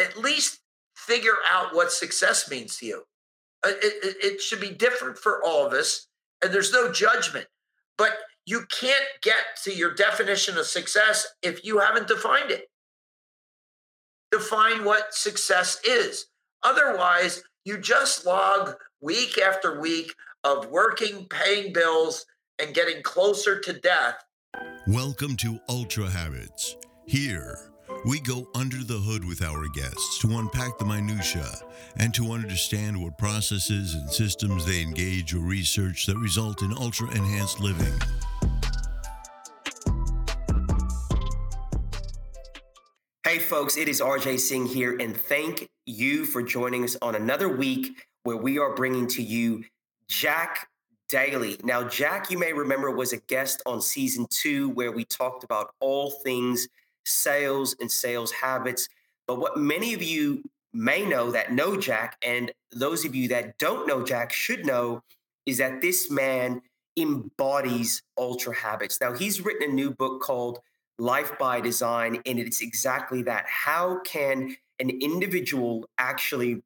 at least figure out what success means to you. Uh, it, it, it should be different for all of us, and there's no judgment. But you can't get to your definition of success if you haven't defined it. Define what success is. Otherwise, you just log week after week of working, paying bills, and getting closer to death. Welcome to Ultra Habits. Here, we go under the hood with our guests to unpack the minutiae and to understand what processes and systems they engage or research that result in ultra enhanced living. Hey, folks, it is RJ Singh here, and thank you for joining us on another week where we are bringing to you Jack Daly. Now, Jack, you may remember, was a guest on season two where we talked about all things sales and sales habits. But what many of you may know that know Jack, and those of you that don't know Jack should know, is that this man embodies ultra habits. Now, he's written a new book called Life by Design, and it's exactly that. How can an individual actually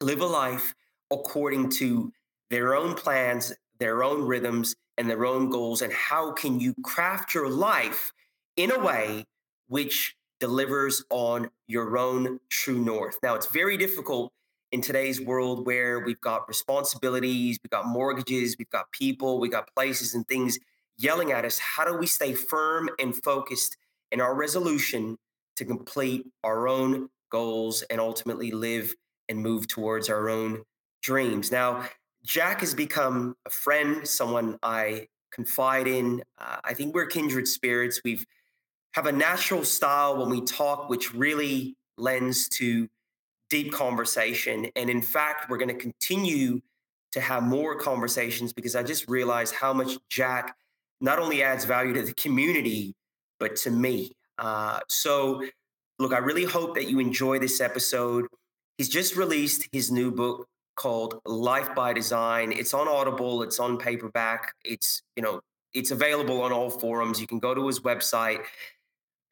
live a life according to their own plans, their own rhythms, and their own goals? And how can you craft your life in a way which delivers on your own true north. Now, it's very difficult in today's world where we've got responsibilities, we've got mortgages, we've got people, we've got places and things yelling at us. How do we stay firm and focused in our resolution to complete our own goals and ultimately live and move towards our own dreams? Now, Jack has become a friend, someone I confide in. Uh, I think we're kindred spirits. We've have a natural style when we talk, which really lends to deep conversation. And in fact, we're going to continue to have more conversations because I just realized how much Jack not only adds value to the community, but to me. Uh, so, look, I really hope that you enjoy this episode. He's just released his new book called Life by Design. It's on Audible, it's on paperback, it's, you know, it's available on all forums. You can go to his website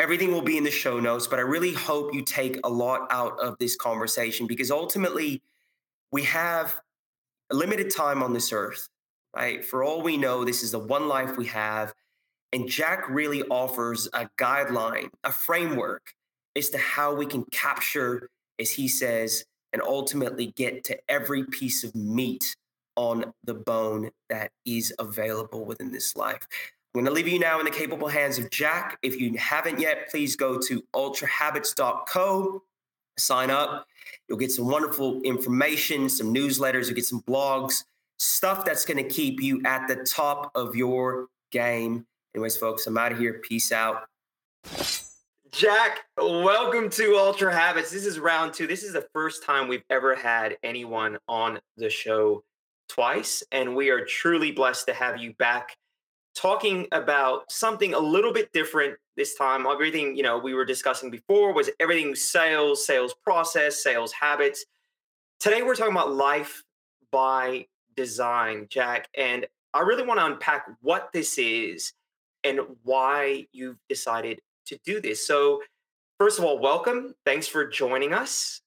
Everything will be in the show notes, but I really hope you take a lot out of this conversation because ultimately we have a limited time on this earth, right? For all we know, this is the one life we have. And Jack really offers a guideline, a framework as to how we can capture, as he says, and ultimately get to every piece of meat on the bone that is available within this life. I'm going to leave you now in the capable hands of Jack. If you haven't yet, please go to ultrahabits.co, sign up. You'll get some wonderful information, some newsletters, you'll get some blogs, stuff that's going to keep you at the top of your game. Anyways, folks, I'm out of here. Peace out. Jack, welcome to Ultra Habits. This is round two. This is the first time we've ever had anyone on the show twice, and we are truly blessed to have you back talking about something a little bit different this time. Everything, you know, we were discussing before was everything sales, sales process, sales habits. Today we're talking about life by design, Jack. And I really want to unpack what this is and why you've decided to do this. So, first of all, welcome. Thanks for joining us.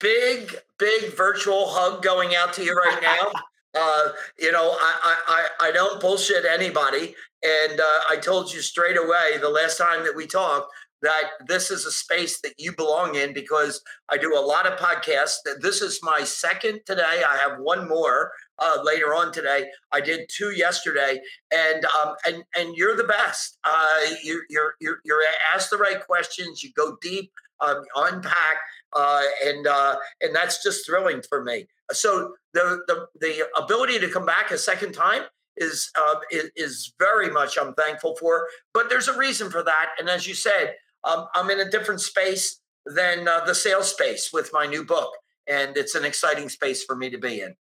Big, big virtual hug going out to you right now. Uh, you know, I, I, I don't bullshit anybody. And uh, I told you straight away the last time that we talked that this is a space that you belong in because I do a lot of podcasts. This is my second today. I have one more uh, later on today. I did two yesterday, and um, and and you're the best. Uh, you, you're you're you're ask the right questions. You go deep, um, unpack, uh, and uh, and that's just thrilling for me. So the the the ability to come back a second time is uh, is, is very much I'm thankful for. But there's a reason for that, and as you said, um, I'm in a different space than uh, the sales space with my new book, and it's an exciting space for me to be in.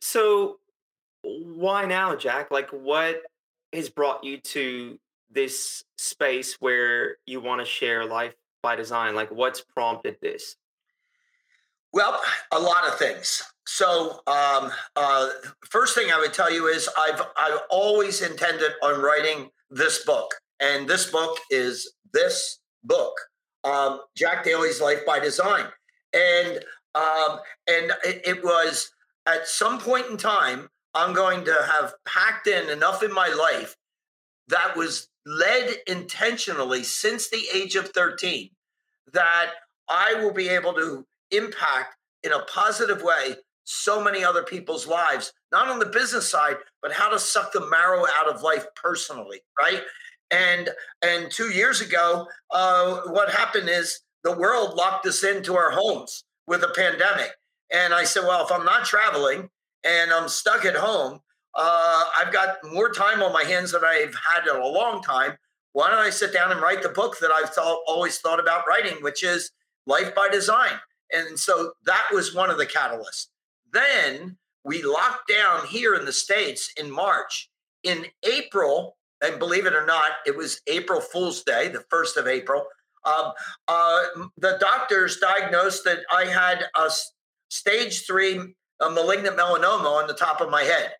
So, why now, Jack? Like, what has brought you to this space where you want to share life by design? Like, what's prompted this? Well, a lot of things. So, um, uh, first thing I would tell you is I've I've always intended on writing this book, and this book is this book. um, Jack Daly's Life by Design, and um, and it, it was at some point in time I'm going to have packed in enough in my life that was led intentionally since the age of 13 that I will be able to impact in a positive way so many other people's lives, not on the business side, but how to suck the marrow out of life personally, right? And and two years ago, uh, what happened is the world locked us into our homes with a pandemic. And I said, well, if I'm not traveling and I'm stuck at home, uh, I've got more time on my hands than I've had in a long time. Why don't I sit down and write the book that I've thought, always thought about writing, which is Life by Design? And so that was one of the catalysts. Then we locked down here in the States in March. In April, and believe it or not, it was April Fool's Day, the 1st of April. Um, uh, the doctors diagnosed that I had a stage three a malignant melanoma on the top of my head.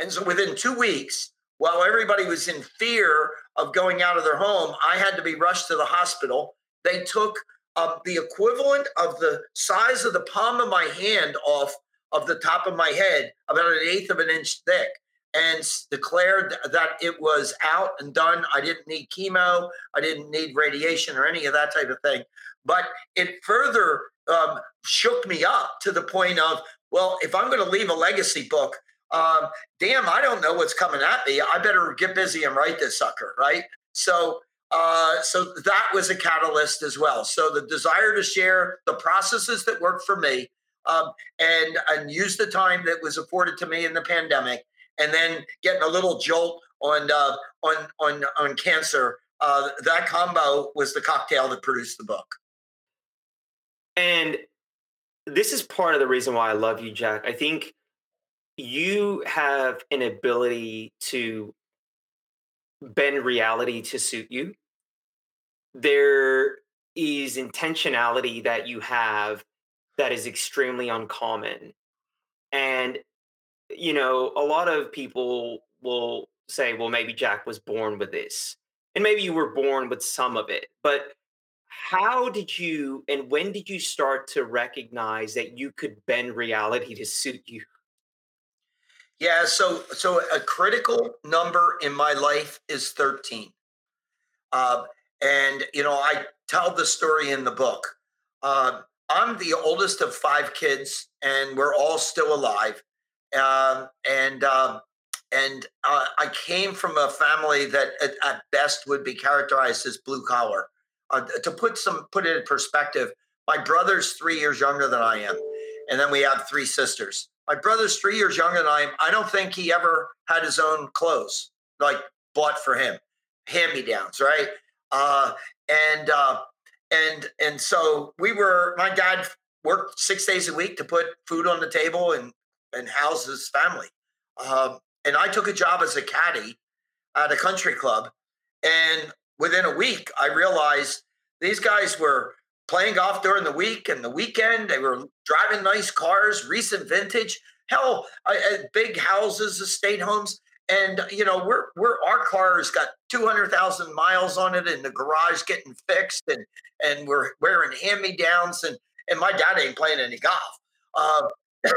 And so within two weeks, while everybody was in fear of going out of their home, I had to be rushed to the hospital. They took uh, the equivalent of the size of the palm of my hand off of the top of my head, about an eighth of an inch thick, and declared that it was out and done. I didn't need chemo, I didn't need radiation or any of that type of thing. But it further um, shook me up to the point of, well, if I'm going to leave a legacy book, um, damn, I don't know what's coming at me. I better get busy and write this sucker, right? So, uh, so that was a catalyst as well. So the desire to share the processes that work for me, um, and and use the time that was afforded to me in the pandemic, and then getting a little jolt on uh, on on on cancer. Uh, that combo was the cocktail that produced the book. And this is part of the reason why I love you, Jack. I think you have an ability to bend reality to suit you. There is intentionality that you have that is extremely uncommon. And, you know, a lot of people will say, well, maybe Jack was born with this. And maybe you were born with some of it. But how did you and when did you start to recognize that you could bend reality to suit you? Yeah, so so a critical number in my life is 13. Uh, and you know, I tell the story in the book. Uh, I'm the oldest of five kids, and we're all still alive. Um, and um, and uh, I came from a family that, at, at, best, would be characterized as blue collar uh, to put some put it in perspective, my brother's three years younger than I am, and then we have three sisters. My brother's three years younger than I am. I don't think he ever had his own clothes like bought for him, hand me downs, right? Uh, and uh, and and so we were. My dad worked six days a week to put food on the table and and house his family. Um, and I took a job as a caddy at a country club, and within a week, I realized these guys were playing golf during the week and the weekend. They were driving nice cars, recent vintage, hell, I, big houses, estate homes. And you know, we're we're our car's got two hundred thousand miles on it in the garage getting fixed, and and we're wearing hand me downs, and and my dad ain't playing any golf. Uh,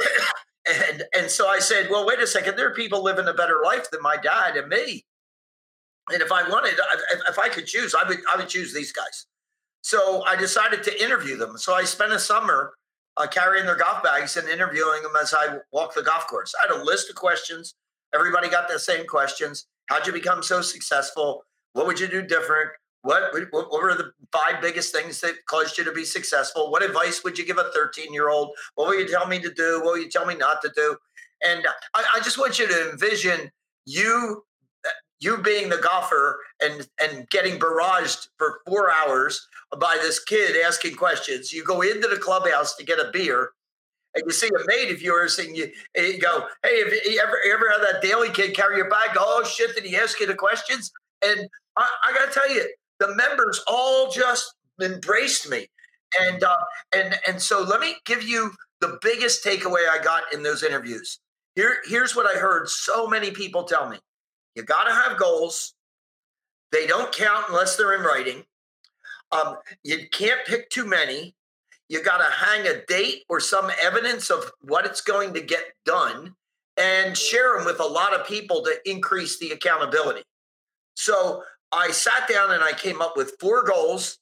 and and so I said, well, wait a second, there are people living a better life than my dad and me. And if I wanted, if, if I could choose, I would I would choose these guys. So I decided to interview them. So I spent a summer uh, carrying their golf bags and interviewing them as I walked the golf course. I had a list of questions. Everybody got the same questions. How'd you become so successful? What would you do different? What, what were the five biggest things that caused you to be successful? What advice would you give a 13 year old? What will you tell me to do? What will you tell me not to do? And I, I just want you to envision you you being the golfer and and getting barraged for four hours by this kid asking questions. You go into the clubhouse to get a beer, and you see a mate of yours, and you, and you go, "Hey, have you ever ever had that Daly kid carry your bag? Oh shit! Did he ask you the questions?" And I, I got to tell you, the members all just embraced me, and uh, and and so let me give you the biggest takeaway I got in those interviews. Here, here's what I heard so many people tell me you got to have goals. They don't count unless they're in writing. Um, you can't pick too many. You got to hang a date or some evidence of what it's going to get done and share them with a lot of people to increase the accountability. So I sat down and I came up with four goals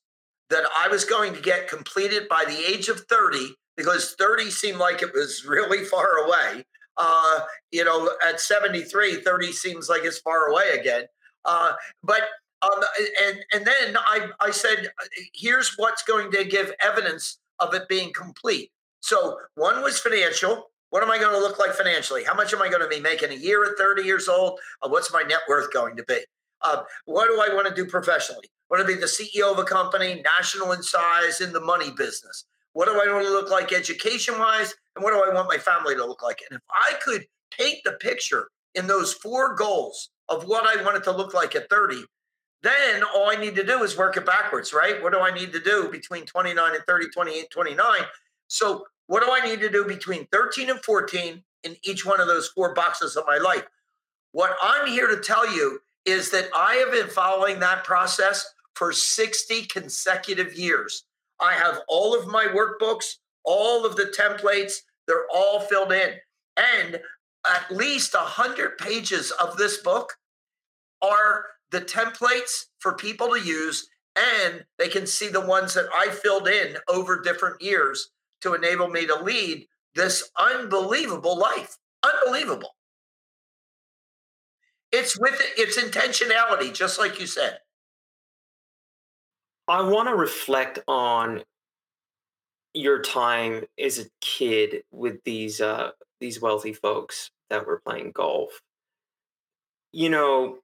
that I was going to get completed by the age of 30 because 30 seemed like it was really far away. Uh, you know, at 73, 30 seems like it's far away again. Uh, but um, and and then I I said, here's what's going to give evidence of it being complete. So one was financial. What am I going to look like financially? How much am I going to be making a year at 30 years old? Uh, what's my net worth going to be? Uh, what do I want to do professionally? Want to be the CEO of a company, national in size, in the money business. What do I want to look like education wise? And what do I want my family to look like? And if I could paint the picture in those four goals of what I wanted to look like at 30, then all I need to do is work it backwards, right? What do I need to do between 29 and 30, 28, 29? So, what do I need to do between 13 and 14 in each one of those four boxes of my life? What I'm here to tell you is that I have been following that process for 60 consecutive years. I have all of my workbooks, all of the templates, they're all filled in. And at least 100 pages of this book are the templates for people to use, and they can see the ones that I filled in over different years to enable me to lead this unbelievable life. Unbelievable. It's with it's intentionality, just like you said. I want to reflect on your time as a kid with these uh, these wealthy folks that were playing golf. You know,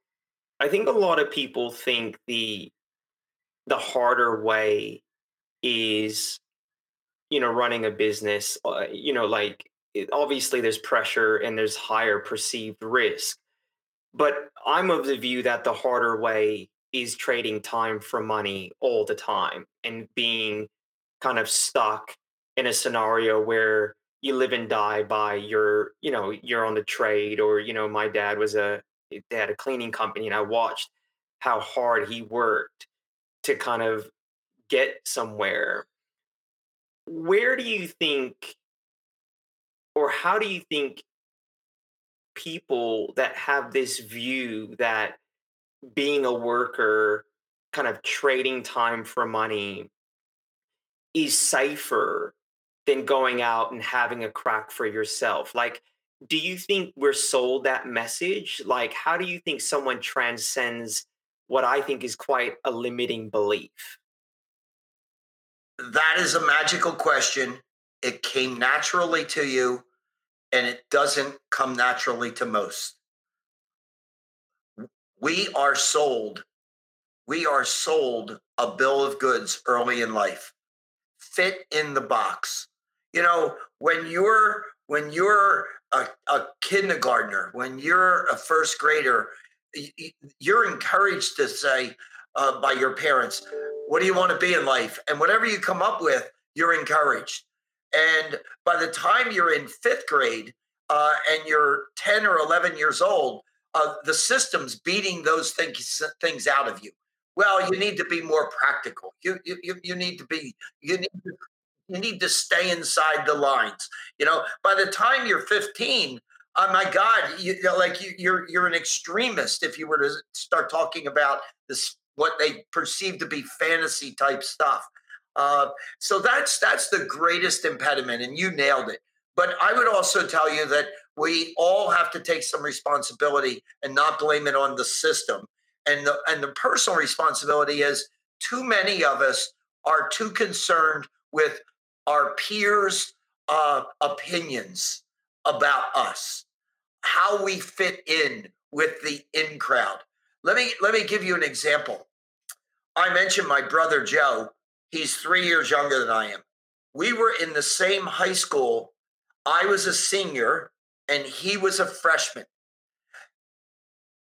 I think a lot of people think the the harder way is you know running a business uh, you know like it, obviously there's pressure and there's higher perceived risk but i'm of the view that the harder way is trading time for money all the time and being kind of stuck in a scenario where you live and die by your you know you're on the trade or you know my dad was a eh, they had a cleaning company, and I watched how hard he worked to kind of get somewhere. Where do you think, or how do you think people that have this view that being a worker, kind of trading time for money, is safer than going out and having a crack for yourself? Like, do you think we're sold that message? Like, how do you think someone transcends what I think is quite a limiting belief? That is a magical question. It came naturally to you, and it doesn't come naturally to most. We are sold, we are sold a bill of goods early in life. Fit in the box. You know, when you're when you're a, a kindergartner, when you're a first grader, you're encouraged to say uh, by your parents, What do you want to be in life? And whatever you come up with, you're encouraged. And by the time you're in fifth grade uh, and you're 10 or 11 years old, uh, the system's beating those things, things out of you. Well, you need to be more practical. You, you, you need to be, you need to you need to stay inside the lines. You know, by the time you're 15, oh my God, you, know, like you, you're you're an extremist if you were to start talking about this what they perceive to be fantasy type stuff. Uh, so that's that's the greatest impediment, and you nailed it. But I would also tell you that we all have to take some responsibility and not blame it on the system. And the and the personal responsibility is too many of us are too concerned with our peers' uh, opinions about us, how we fit in with the in crowd. Let me let me give you an example. I mentioned my brother Joe. He's three years younger than I am. We were in the same high school. I was a senior and he was a freshman.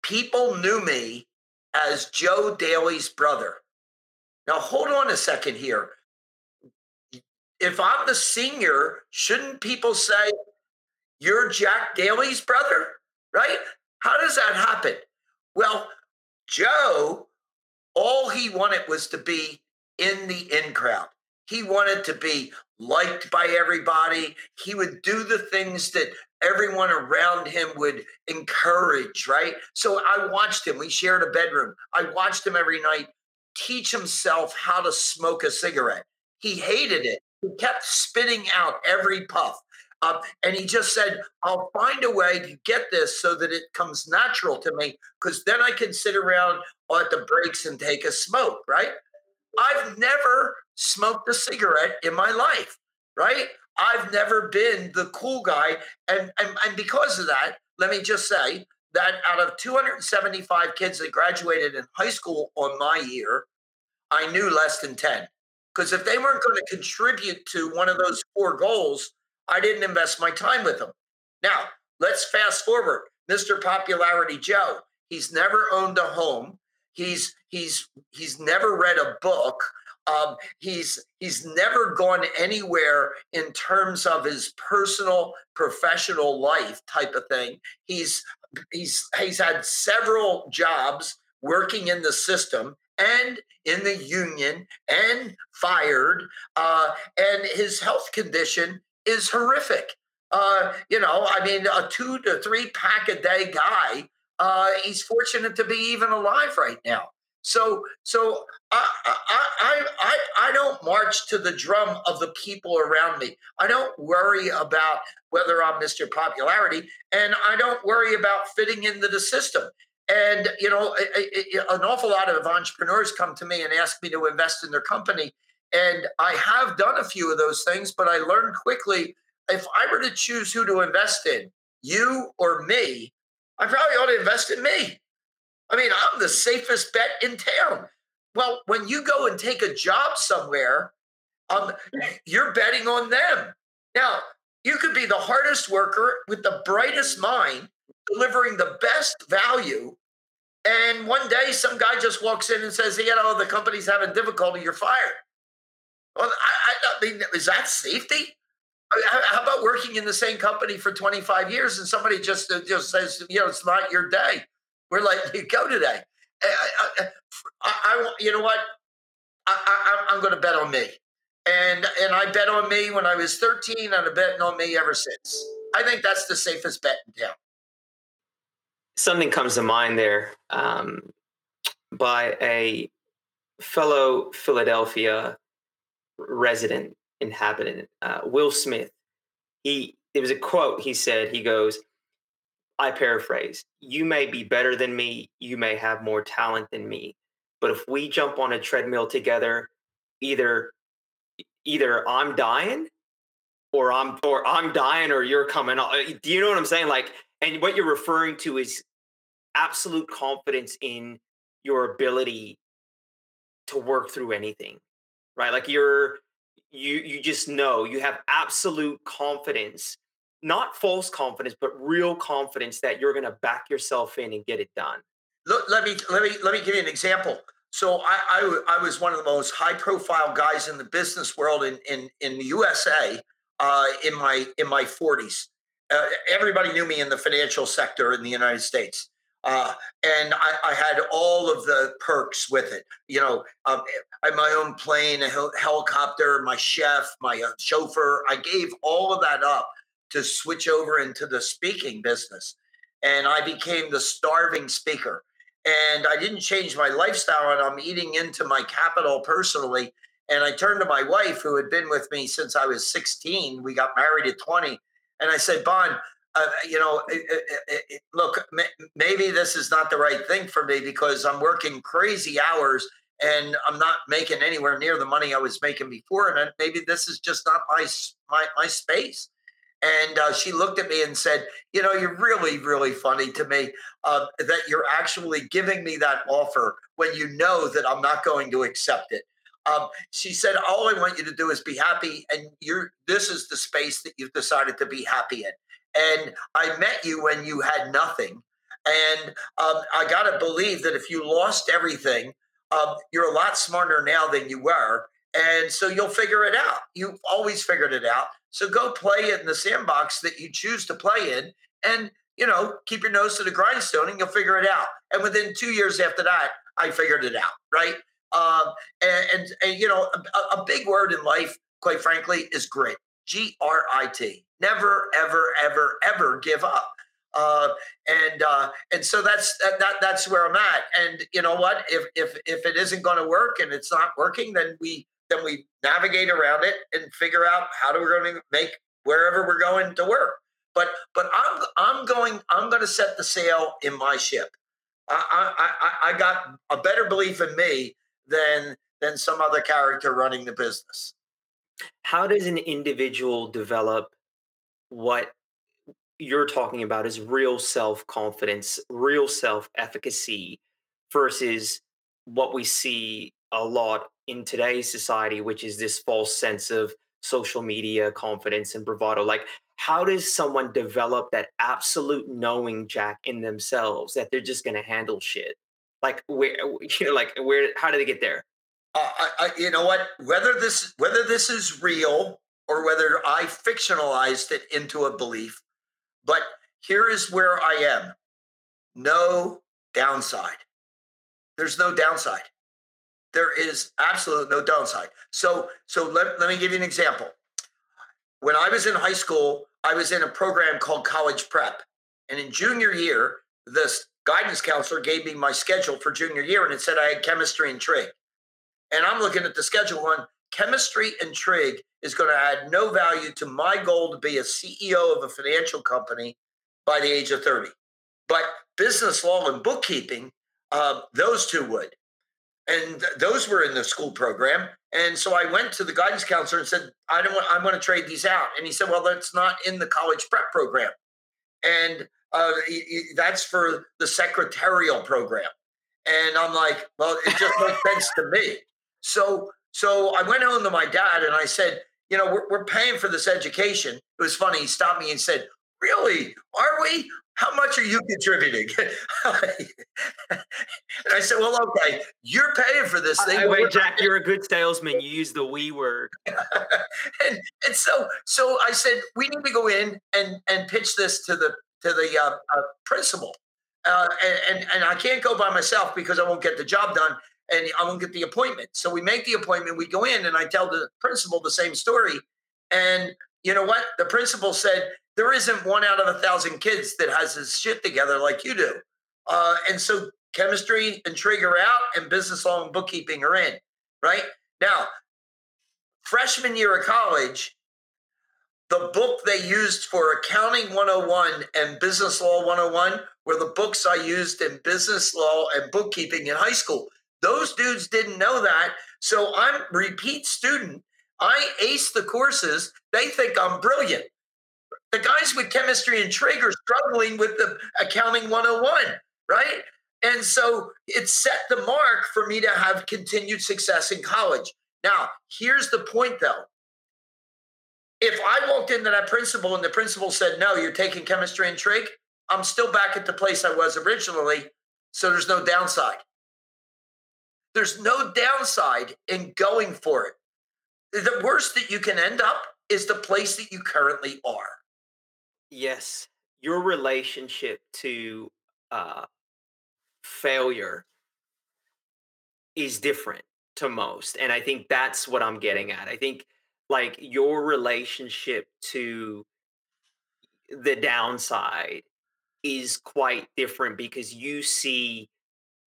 People knew me as Joe Daly's brother. Now, hold on a second here if I'm the senior, shouldn't people say, you're Jack Daly's brother? Right? How does that happen? Well, Joe, all he wanted was to be in the in crowd. He wanted to be liked by everybody. He would do the things that everyone around him would encourage, right? So I watched him. We shared a bedroom. I watched him every night teach himself how to smoke a cigarette. He hated it. He kept spitting out every puff. Uh, and he just said, I'll find a way to get this so that it comes natural to me, because then I can sit around at the breaks and take a smoke, right? I've never smoked a cigarette in my life, right? I've never been the cool guy. And, and, and because of that, let me just say that out of 275 kids that graduated in high school on my year, I knew less than 10. Because if they weren't going to contribute to one of those four goals, I didn't invest my time with them. Now, let's fast forward. Mr. Popularity Joe, he's never owned a home. He's he's he's never read a book. Um, he's he's never gone anywhere in terms of his personal professional life type of thing. He's he's he's had several jobs working in the system and in the union and fired uh, and his health condition is horrific uh, you know i mean a two to three pack a day guy uh, he's fortunate to be even alive right now so, so I, I, I, I, don't march to the drum of the people around me. I don't worry about whether I'm Mr. Popularity, and I don't worry about fitting into the system. And you know, an awful lot of entrepreneurs come to me and ask me to invest in their company, and I have done a few of those things. But I learned quickly if I were to choose who to invest in, you or me, I probably ought to invest in me I mean, I'm the safest bet in town. Well, when you go and take a job somewhere, um, you're betting on them. Now, you could be the hardest worker with the brightest mind, delivering the best value. And one day, some guy just walks in and says, You know, the company's having difficulty, you're fired. Well, I, I mean, is that safety? How about working in the same company for 25 years and somebody just uh, just says, you know, it's not your day? We're letting you go today. I, I, I, you know what? I, am going to bet on me, and and I bet on me when I was 13, and I've betting on me ever since. I think that's the safest bet in town. Something comes to mind there um, by a fellow Philadelphia resident inhabitant, uh, Will Smith. He it was a quote. He said, "He goes." I paraphrase, you may be better than me, you may have more talent than me, but if we jump on a treadmill together, either either I'm dying or I'm or I'm dying or you're coming. Uh, do you know what I'm saying? Like, and what you're referring to is absolute confidence in your ability to work through anything, right? Like you're you you just know you have absolute confidence not false confidence, but real confidence that you're going to back yourself in and get it done. Let me let me let me give you an example. So I, I, I was one of the most high profile guys in the business world in in, in the USA uh, in my in my 40s. Uh, everybody knew me in the financial sector in the United States. Uh, and I, I, had all of the perks with it. You know, um, I had my own plane, a hel- helicopter, my chef, my uh, chauffeur. I gave all of that up to switch over into the speaking business. And I became the starving speaker. And I didn't change my lifestyle, and I'm eating into my capital personally. And I turned to my wife, who had been with me since I was 16. We got married at 20. And I said, Bon, uh, you know, it, it, it, look, maybe this is not the right thing for me because I'm working crazy hours and I'm not making anywhere near the money I was making before. And maybe this is just not my my, my space. And uh, she looked at me and said, You know, you're really, really funny to me uh, that you're actually giving me that offer when you know that I'm not going to accept it. Um, she said, All I want you to do is be happy. And you're, this is the space that you've decided to be happy in. And I met you when you had nothing. And um, I got to believe that if you lost everything, um, you're a lot smarter now than you were. And so you'll figure it out. You've always figured it out. So go play in the sandbox that you choose to play in and, you know, keep your nose to the grindstone and you'll figure it out. And within two years after that, I figured it out, right? Um, and, and, and, you know, a, a big word in life, quite frankly, is grit. G R I T. Never, ever, ever, ever give up. Uh, and uh, and so that's that, that that's where I'm at. And you know what? If if if it isn't going to work and it's not working, then we then we navigate around it and figure out how do we're going to make wherever we're going to work. But but I'm I'm going I'm going to set the sail in my ship. I I I got a better belief in me than than some other character running the business. How does an individual develop what you're talking about is real self confidence, real self efficacy versus what we see a lot in today's society, which is this false sense of social media confidence and bravado. Like, how does someone develop that absolute knowing, Jack, in themselves that they're just going to handle shit? Like, where, you know, like, where, how do they get there? Uh, I, I, you know what? Whether this, whether this is real or whether I fictionalized it into a belief, but here is where I am no downside. There's no downside. There is absolute no downside. So, so let, let me give you an example. When I was in high school, I was in a program called College Prep. And in junior year, this guidance counselor gave me my schedule for junior year and it said I had chemistry and trig. And I'm looking at the schedule going, chemistry and trig is going to add no value to my goal to be a CEO of a financial company by the age of 30. But business law and bookkeeping, uh, those two would. And those were in the school program. And so I went to the guidance counselor and said, I don't want, I want to trade these out. And he said, Well, that's not in the college prep program. And uh, that's for the secretarial program. And I'm like, Well, it just makes sense to me. So so I went home to my dad and I said, you know, we're, we're paying for this education. It was funny. He stopped me and said, really? Are we? How much are you contributing? and I said, well, okay, you're paying for this thing. wait, Jack, you're a good salesman. You use the we word. and, and so, so I said, we need to go in and, and pitch this to the, to the uh, uh, principal. Uh, and, and, and I can't go by myself because I won't get the job done and I won't get the appointment. So we make the appointment, we go in, and I tell the principal the same story. And you know what? The principal said, There isn't one out of a thousand kids that has his shit together like you do. Uh, and so chemistry and trig out, and business law and bookkeeping are in, right? Now, freshman year of college, the book they used for accounting 101 and business law 101 were the books I used in business law and bookkeeping in high school. Those dudes didn't know that. So I'm repeat student. I ace the courses. They think I'm brilliant. The guys with chemistry and trig are struggling with the accounting 101, right? And so it set the mark for me to have continued success in college. Now, here's the point though. If I walked into that principal and the principal said, no, you're taking chemistry and trig, I'm still back at the place I was originally. So there's no downside. There's no downside in going for it. The worst that you can end up is the place that you currently are. Yes. Your relationship to uh, failure is different to most. And I think that's what I'm getting at. I think like your relationship to the downside is quite different because you see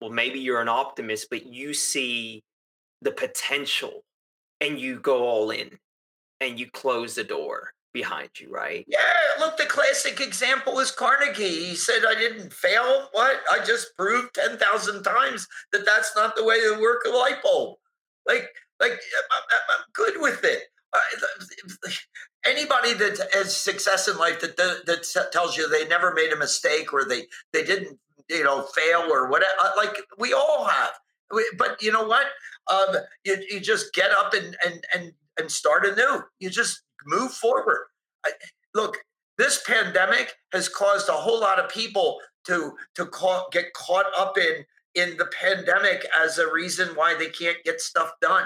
well, maybe you're an optimist, but you see the potential and you go all in and you close the door behind you, right? Yeah, look, the classic example is Carnegie. He said, I didn't fail. What? I just proved 10,000 times that that's not the way to work a light bulb. Like, like I'm, good with it. Anybody that has success in life that, that tells you they never made a mistake or they they didn't you know fail or whatever. Uh, like we all have. But you know what? Um, you, you just get up and and and and start anew. You just move forward. Look, this pandemic has caused a whole lot of people to to get caught up in in the pandemic as a reason why they can't get stuff done.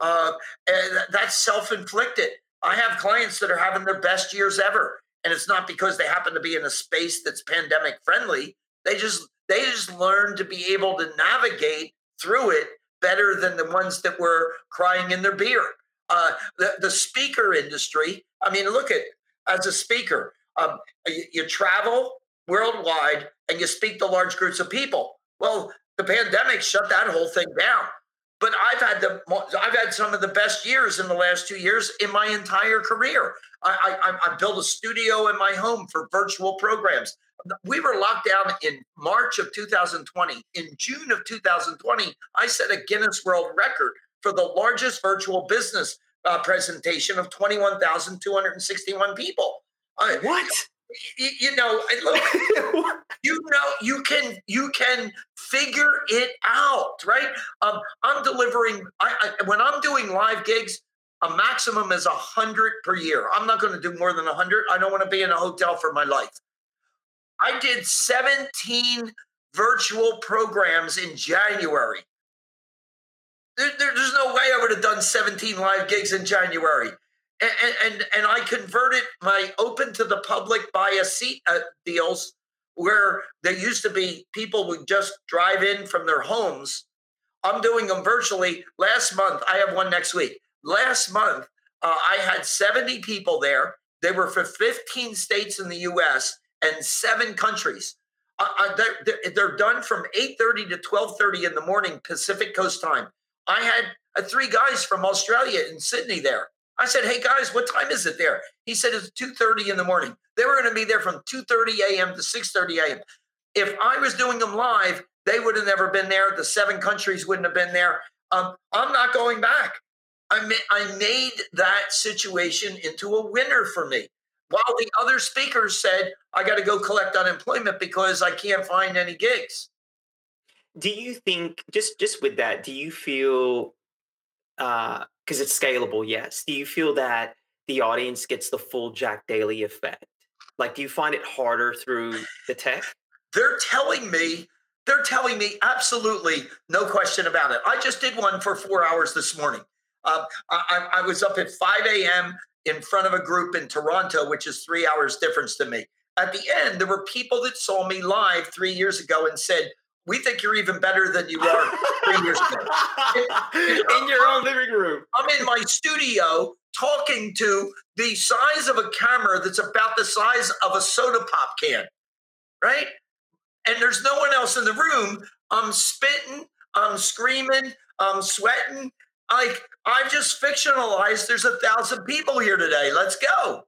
Uh, and that's self inflicted. I have clients that are having their best years ever, and it's not because they happen to be in a space that's pandemic friendly. They just they just learn to be able to navigate through it better than the ones that were crying in their beer. Uh, the, the speaker industry, I mean, look at as a speaker, um, you, you travel worldwide and you speak to large groups of people. Well, the pandemic shut that whole thing down. But I've had the I've had some of the best years in the last two years in my entire career. I, I, I built a studio in my home for virtual programs. We were locked down in March of 2020. In June of 2020, I set a Guinness World Record for the largest virtual business uh, presentation of 21,261 people. Uh, what? You, you know, look, you know, you can you can figure it out, right? Um, I'm delivering. I, I, when I'm doing live gigs, a maximum is a hundred per year. I'm not going to do more than a hundred. I don't want to be in a hotel for my life. I did 17 virtual programs in January. There, there, there's no way I would have done 17 live gigs in January. And, and, and I converted my open to the public buy a seat uh, deals where there used to be people would just drive in from their homes. I'm doing them virtually. Last month, I have one next week. Last month, uh, I had 70 people there. They were for 15 states in the U.S. and seven countries. Uh, uh they're, they're, done from 8:30 to 12:30 in the morning Pacific Coast time. I had uh, three guys from Australia in Sydney there. I said, "Hey guys, what time is it there?" He said it's 2:30 in the morning. They were going to be there from 2:30 a.m. to 6:30 a.m. If I was doing them live, they would have never been there. The seven countries wouldn't have been there. Um, I'm not going back. I, ma- I made that situation into a winner for me. While the other speakers said, I got to go collect unemployment because I can't find any gigs do you think just just with that do you feel uh because it's scalable yes do you feel that the audience gets the full jack daly effect? Like do you find it harder through the tech? They're telling me they're telling me absolutely no question about it. I just did one for four hours this morning. Uh, I, I was up at 5 a.m in front of a group in toronto which is three hours difference to me. At the end there were people that saw me live three years ago and said we think you're even better than you are three years ago. in your own living room. I'm in my studio talking to the size of a camera that's about the size of a soda pop can, right? And there's no one else in the room. I'm spitting, I'm screaming, I'm sweating. Like I've just fictionalized there's a thousand people here today. Let's go.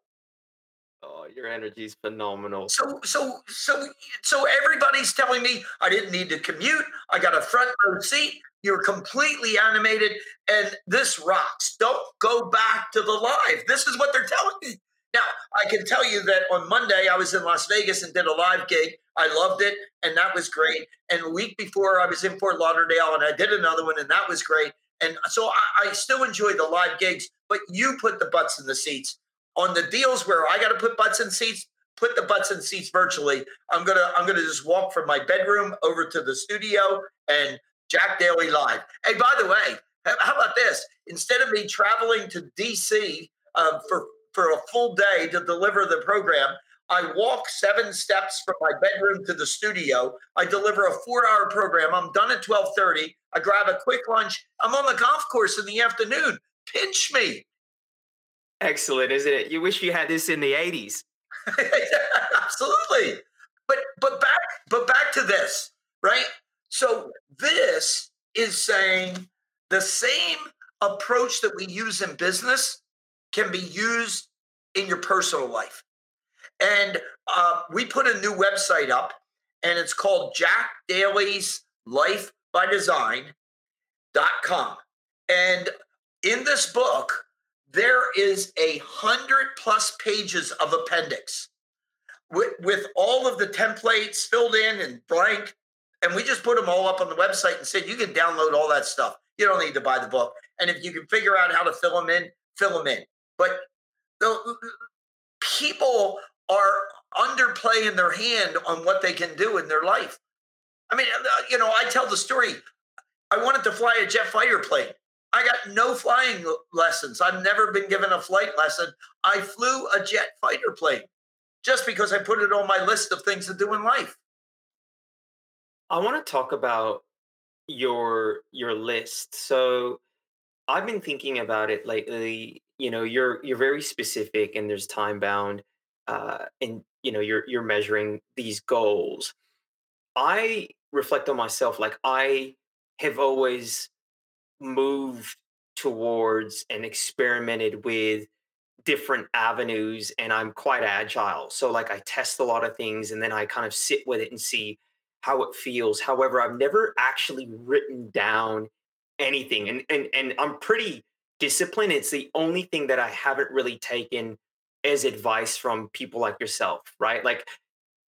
Oh, your energy is phenomenal. So, so, so, so everybody's telling me I didn't need to commute. I got a front row seat. You're completely animated, and this rocks. Don't go back to the live. This is what they're telling me. Now, I can tell you that on Monday I was in Las Vegas and did a live gig. I loved it, and that was great. And a week before I was in Fort Lauderdale, and I did another one, and that was great. And so I, I still enjoy the live gigs, but you put the butts in the seats on the deals where I got to put butts in seats, put the butts in seats virtually. I'm gonna I'm gonna just walk from my bedroom over to the studio and Jack Daly live. Hey, by the way, how about this? Instead of me traveling to DC uh, for for a full day to deliver the program, I walk seven steps from my bedroom to the studio. I deliver a four-hour program. I'm done at 12:30. I grab a quick lunch. I'm on the golf course in the afternoon. Pinch me. Excellent, isn't it? You wish you had this in the 80s. Absolutely. But but back but back to this, right? So this is saying the same approach that we use in business can be used in your personal life. And uh, we put a new website up, and it's called Jack Daly's Life by Design.com. And in this book, there is a hundred plus pages of appendix with, with all of the templates filled in and blank. And we just put them all up on the website and said, you can download all that stuff. You don't need to buy the book. And if you can figure out how to fill them in, fill them in. But the, people are underplaying their hand on what they can do in their life. I mean, uh, you know, I tell the story. I wanted to fly a jet fighter plane. I got no flying lessons. I've never been given a flight lesson. I flew a jet fighter plane just because I put it on my list of things to do in life. I want to talk about your your list. So I've been thinking about it lately. You know, you're you're very specific and there's time bound, uh, and you know you're you're measuring these goals. I reflect on myself like I have always moved towards and experimented with different avenues and I'm quite agile. So like I test a lot of things and then I kind of sit with it and see how it feels. However, I've never actually written down anything and and and I'm pretty disciplined. It's the only thing that I haven't really taken as advice from people like yourself, right? Like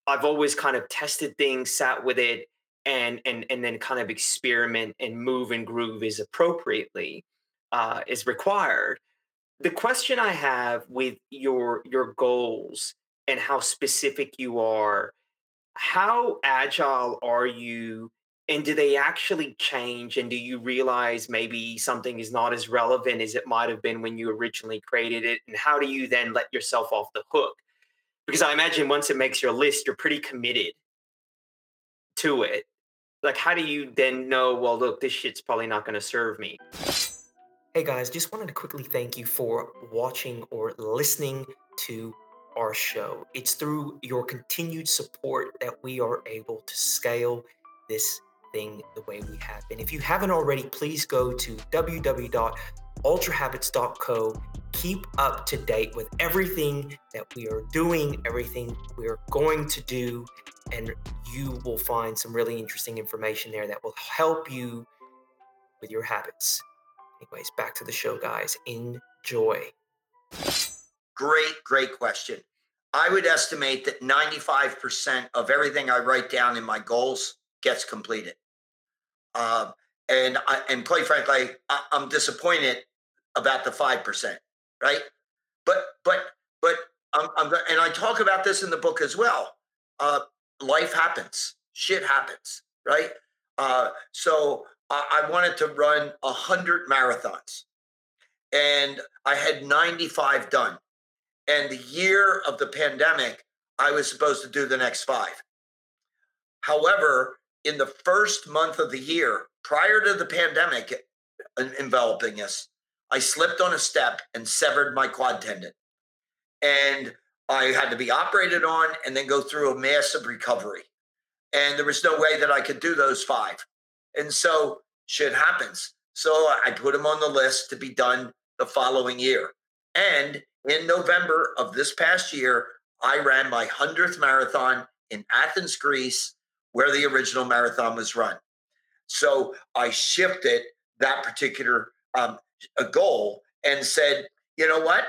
I've always kind of tested things, sat with it and and and then kind of experiment and move and groove as appropriately uh, is required. The question I have with your your goals and how specific you are, how agile are you? And do they actually change? And do you realize maybe something is not as relevant as it might have been when you originally created it? And how do you then let yourself off the hook? Because I imagine once it makes your list, you're pretty committed to it. Like, how do you then know, well, look, this shit's probably not going to serve me? Hey guys, just wanted to quickly thank you for watching or listening to our show. It's through your continued support that we are able to scale this thing the way we have been. If you haven't already, please go to www.ultrahabits.co. Keep up to date with everything that we are doing, everything we are going to do, and you will find some really interesting information there that will help you with your habits. Anyways, back to the show, guys. Enjoy. Great, great question. I would estimate that 95% of everything I write down in my goals gets completed. Um, and I, and quite frankly, I, am disappointed about the five percent, right? But but but I'm, I'm and I talk about this in the book as well. Uh, life happens, shit happens, right? Uh, so I, I wanted to run a hundred marathons, and I had 95 done. And the year of the pandemic, I was supposed to do the next five. However, in the first month of the year, prior to the pandemic enveloping us, I slipped on a step and severed my quad tendon. And I had to be operated on and then go through a massive recovery. And there was no way that I could do those five. And so shit happens. So I put them on the list to be done the following year. And in November of this past year, I ran my 100th marathon in Athens, Greece, where the original marathon was run. So I shifted that particular um, goal and said, you know what?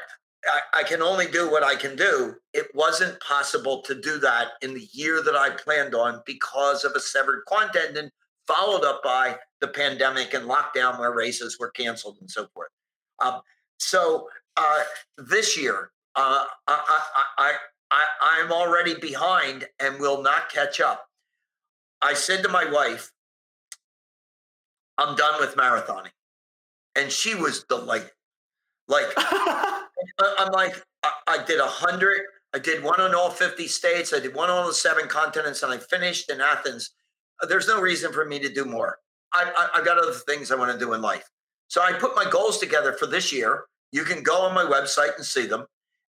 I, I, can only do what I can do. It wasn't possible to do that in the year that I planned on because of a severed tendon, followed up by the pandemic and lockdown where races were canceled and so forth. Um, so uh, this year, uh, I, I, I, I'm already behind and will not catch up. I said to my wife, I'm done with marathoning. And she was delighted. Like, I'm like, I, I did a hundred. I did one on all 50 states. I did one on all the seven continents, and I finished in Athens. Uh, there's no reason for me to do more. I, I, I've got other things I want to do in life. So I put my goals together for this year. You can go on my website and see them.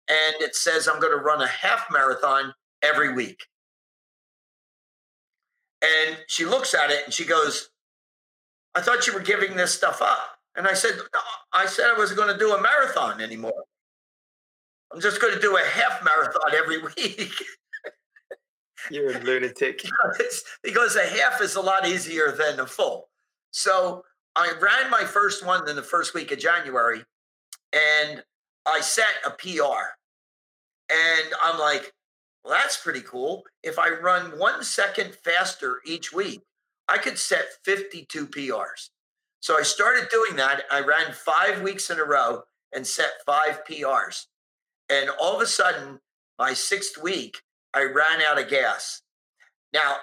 And it says I'm going to run a half marathon every week. And she looks at it and she goes, I thought you were giving this stuff up. And I said, no, I said I wasn't going to do a marathon anymore. I'm just going to do a half marathon every week. You're a lunatic. because a half is a lot easier than a full. So I ran my first one in the first week of January and I set a PR. And I'm like, well, that's pretty cool. If I run one second faster each week, I could set 52 PRs. So I started doing that. I ran five weeks in a row and set five PRs. And all of a sudden, my sixth week, I ran out of gas. Now,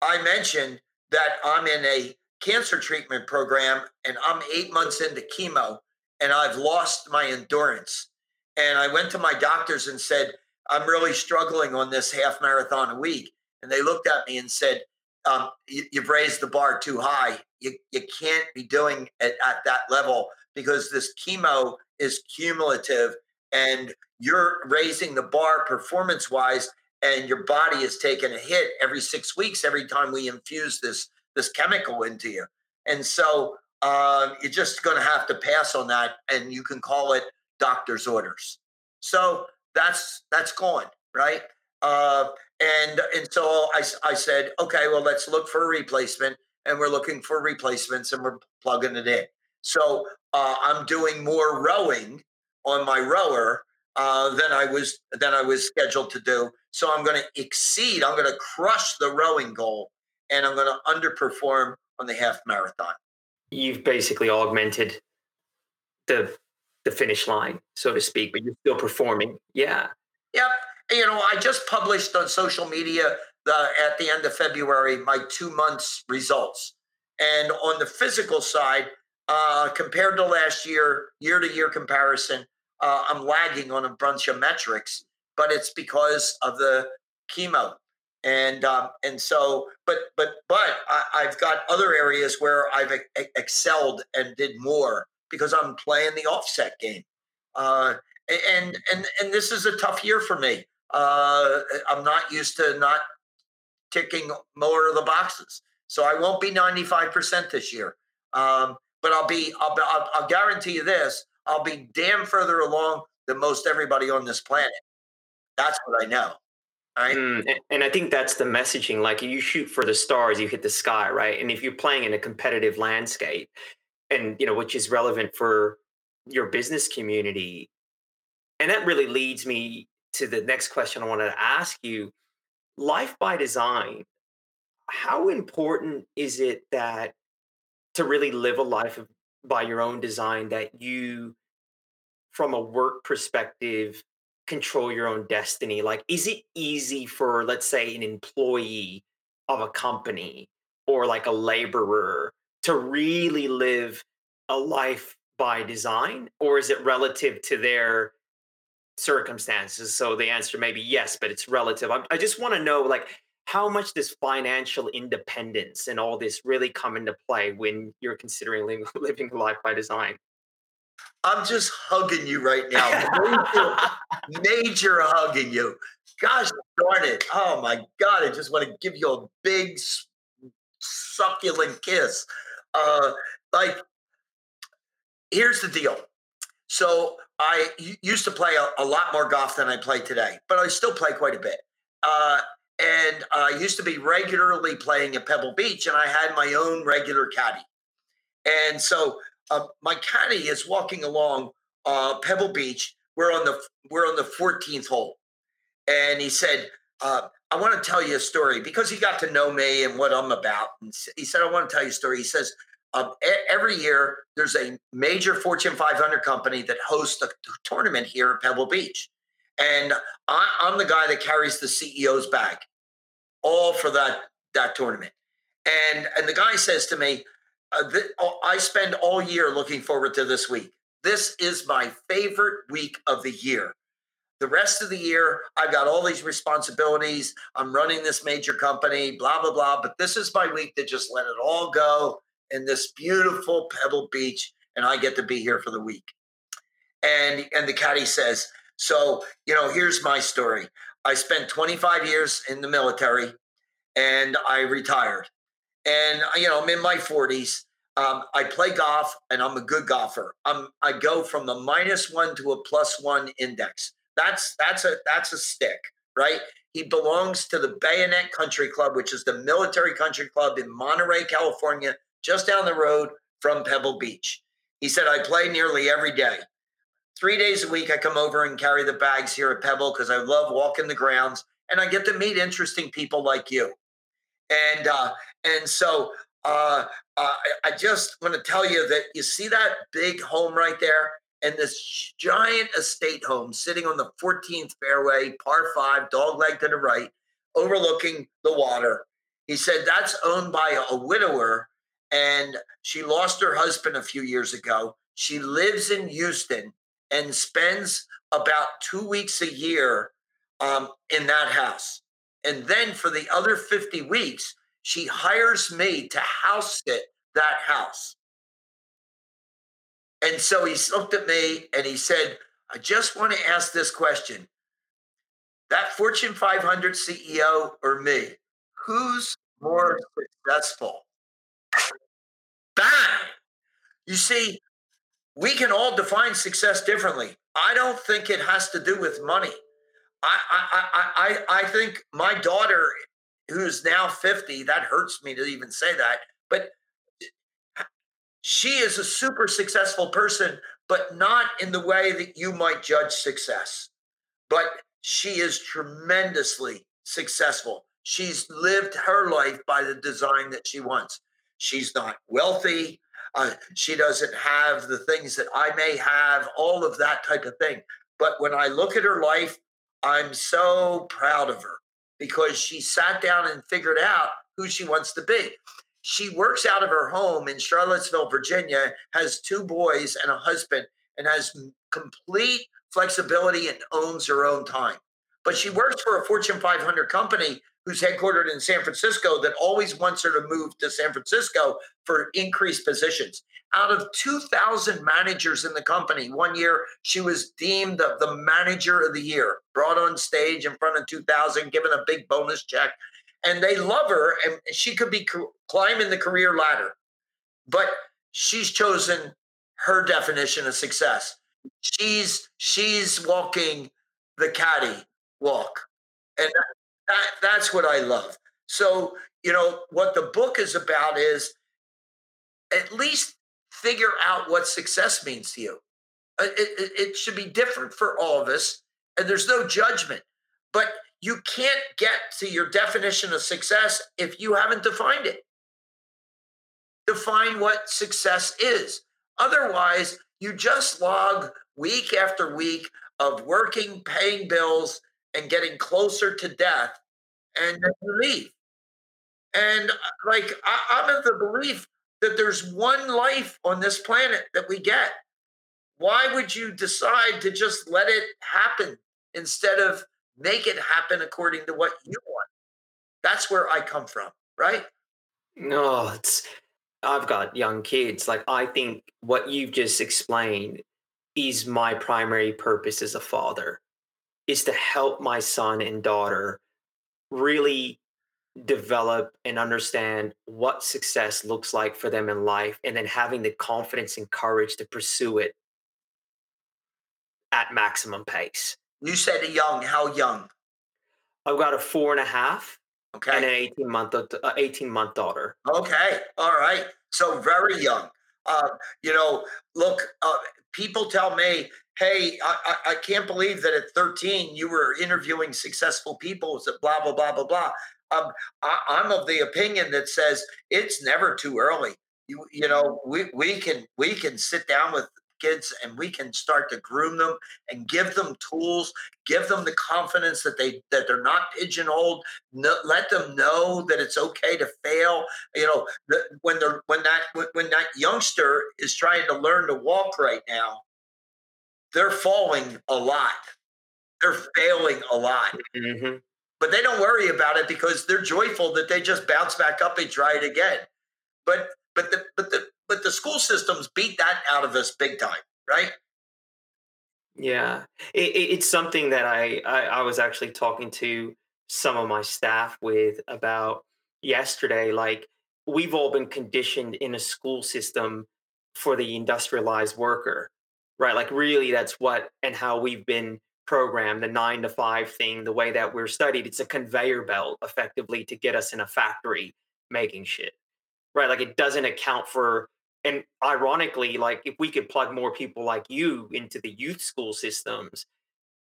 I mentioned that I'm in a cancer treatment program and I'm eight months into chemo and I've lost my endurance. And I went to my doctors and said, I'm really struggling on this half marathon a week. And they looked at me and said, um, you, have raised the bar too high. You, you can't be doing it at that level because this chemo is cumulative and you're raising the bar performance wise and your body is taking a hit every six weeks every time we infuse this this chemical into you. And so uh, you're just going to have to pass on that and you can call it doctor's orders. So that's that's gone right uh, and and so I, I said okay well let's look for a replacement and we're looking for replacements and we're plugging it in so uh, i'm doing more rowing on my rower uh, than I was than I was scheduled to do. So I'm going to exceed. I'm going to crush the rowing goal, and I'm going to underperform on the half marathon. You've basically augmented the the finish line, so to speak, but you're still performing. Yeah. Yep. You know, I just published on social media the, at the end of February my two months results, and on the physical side, uh, compared to last year, year to year comparison, uh, I'm lagging on a bunch of metrics, but it's because of the chemo. And um, and so, but but but I, have got other areas where I've excelled and did more because I'm playing the offset game. Uh, and and and this is a tough year for me. Uh, I'm not used to not ticking more of the boxes, so I won't be 95% this year. Um, but I'll be I'll, I'll, I'll guarantee you this: I'll be damn further along than most everybody on this planet. That's what I know. Right. Mm, and I think that's the messaging. Like you shoot for the stars, you hit the sky, right? And if you're playing in a competitive landscape, and you know, which is relevant for your business community, and that really leads me to the next question I wanted to ask you. Life by design, how important is it that to really live a life of by your own design that you from a work perspective control your own destiny like is it easy for let's say an employee of a company or like a laborer to really live a life by design or is it relative to their circumstances so the answer may be yes but it's relative i, I just want to know like how much does financial independence and all this really come into play when you're considering living, living life by design? I'm just hugging you right now. Major, major hugging you. Gosh darn it. Oh my God. I just want to give you a big, succulent kiss. Uh, like, here's the deal. So I used to play a, a, lot more golf than I play today, but I still play quite a bit. Uh, and I used to be regularly playing at Pebble Beach, and I had my own regular caddy. And so uh, my caddy is walking along uh, Pebble Beach. We're on the we're on the 14th hole, and he said, uh, "I want to tell you a story because he got to know me and what I'm about." And he said, "I want to tell you a story." He says, um, "Every year there's a major Fortune 500 company that hosts a tournament here at Pebble Beach." And I, am the guy that carries the CEO's bag all for that that tournament. And and the guy says to me, uh, th- oh, I spend all year looking forward to this week. This is my favorite week of the year. The rest of the year, I've got all these responsibilities. I'm running this major company, blah, blah, blah. But this is my week to just let it all go in this beautiful Pebble Beach. And I get to be here for the week. And, and the caddy says, So, you know, here's my story. I spent 25 years in the military and I retired. And, you know, I'm in my 40s. Um, I play golf and I'm a good golfer. I'm, I go from the minus one to a plus one index. That's that's a that's a stick, right? He belongs to the Bayonet Country Club, which is the military country club in Monterey, California, just down the road from Pebble Beach. He said, I play nearly every day three days a week, I come over and carry the bags here at Pebble because I love walking the grounds and I get to meet interesting people like you. And uh, and so uh, uh, I just want to tell you that you see that big home right there and this giant estate home sitting on the 14th fairway, par five, dog leg to the right, overlooking the water. He said that's owned by a widower and she lost her husband a few years ago. She lives in Houston and spends about two weeks a year um, in that house. And then for the other 50 weeks, she hires me to house sit that house. And so he looked at me and he said, I just want to ask this question. That Fortune 500 CEO or me, who's more successful? Bang! You see, we can all define success differently. I don't think it has to do with money. I, I, I, I, I think my daughter, who's now 50, that hurts me to even say that, but she is a super successful person, but not in the way that you might judge success. But she is tremendously successful. She's lived her life by the design that she wants. She's not wealthy. Uh, she doesn't have the things that I may have, all of that type of thing. But when I look at her life, I'm so proud of her because she sat down and figured out who she wants to be. She works out of her home in Charlottesville, Virginia, has two boys and a husband, and has complete flexibility and owns her own time. But she works for a Fortune 500 company who's headquartered in San Francisco that always wants her to move to San Francisco for increased positions. Out of 2,000 managers in the company, one year she was deemed the, the manager of the year, brought on stage in front of 2,000, given a big bonus check. And they love her, and she could be climbing the career ladder. But she's chosen her definition of success. She's she's walking the caddy walk. And that, that's what I love. So, you know, what the book is about is at least figure out what success means to you. Uh, it, it, it should be different for all of us, and there's no judgment. But you can't get to your definition of success if you haven't defined it. Define what success is. Otherwise, you just log week after week of working, paying bills, and getting closer to death, and then you leave. And uh, like I, I'm of the belief that there's one life on this planet that we get. Why would you decide to just let it happen instead of make it happen according to what you want? That's where I come from, right? No, it's I've got young kids. Like I think what you've just explained is my primary purpose as a father is to help my son and daughter really develop and understand what success looks like for them in life and then having the confidence and courage to pursue it at maximum pace. You said young. How young? I've got a four and a half okay. and an 18 month, uh, 18 month daughter. Okay. All right. So very young. Uh, you know, look, uh, people tell me, hey, I, I, can't believe that at 13 you were interviewing successful people, blah, blah, blah, blah, blah. Um, I, I'm of the opinion that says it's never too early. You, you know, we, we can we can sit down with kids and we can start to groom them and give them tools give them the confidence that they that they're not pigeonholed no, let them know that it's okay to fail you know when they're when that when that youngster is trying to learn to walk right now they're falling a lot they're failing a lot mm-hmm. but they don't worry about it because they're joyful that they just bounce back up and try it again but but the but the but the school systems beat that out of us big time, right? Yeah, it, it's something that I, I I was actually talking to some of my staff with about yesterday. Like we've all been conditioned in a school system for the industrialized worker, right? Like really, that's what and how we've been programmed. The nine to five thing, the way that we're studied, it's a conveyor belt effectively to get us in a factory making shit, right? Like it doesn't account for and ironically like if we could plug more people like you into the youth school systems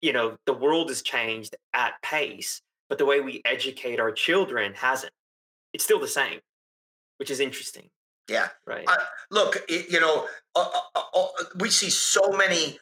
you know the world has changed at pace but the way we educate our children hasn't it's still the same which is interesting yeah. Right. Uh, look it, you know uh, uh, uh, uh we see so many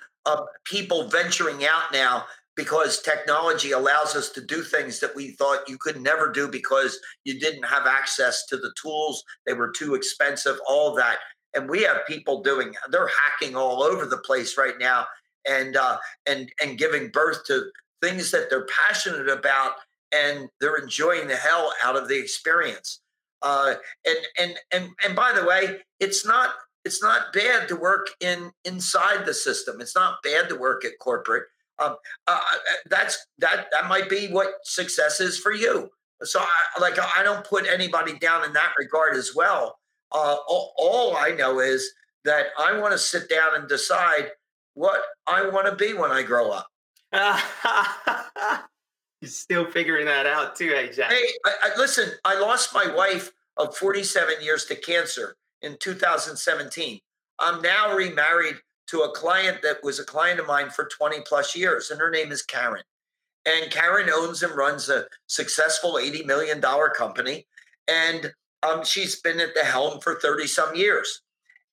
people venturing out now because technology allows us to do things that we thought you could never do because you didn't have access to the tools. They were too expensive all that. And we have people doing they're hacking all over the place right now and uh, and and giving birth to things that they're passionate about and they're enjoying the hell out of the experience Uh, and and and and by the way, it's not it's not bad to work in inside the system. It's not bad to work at corporate. Um, uh, uh that's that that might be what success is for you. So I, like I don't put anybody down in that regard as well. Uh, all, all I know is that I want to sit down and decide what I want to be when I grow up. You're still figuring that out too, hey Jack. Hey, I, I, listen, I lost my wife of 47 years to cancer in 2017. I'm now remarried to a client that was a client of mine for 20 plus years, and her name is Karen. And Karen owns and runs a successful $80 million company. And um, she's been at the helm for 30 some years.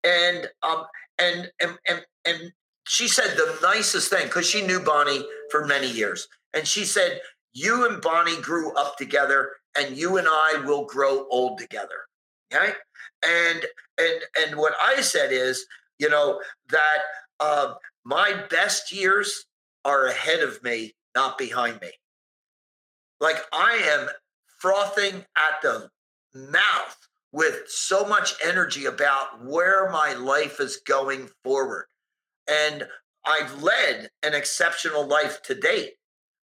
And um, and and and, and she said the nicest thing because she knew Bonnie for many years. And she said, You and Bonnie grew up together, and you and I will grow old together. Okay. And and and what I said is, you know, that uh, my best years are ahead of me, not behind me. Like I am frothing at the mouth with so much energy about where my life is going forward. And I've led an exceptional life to date,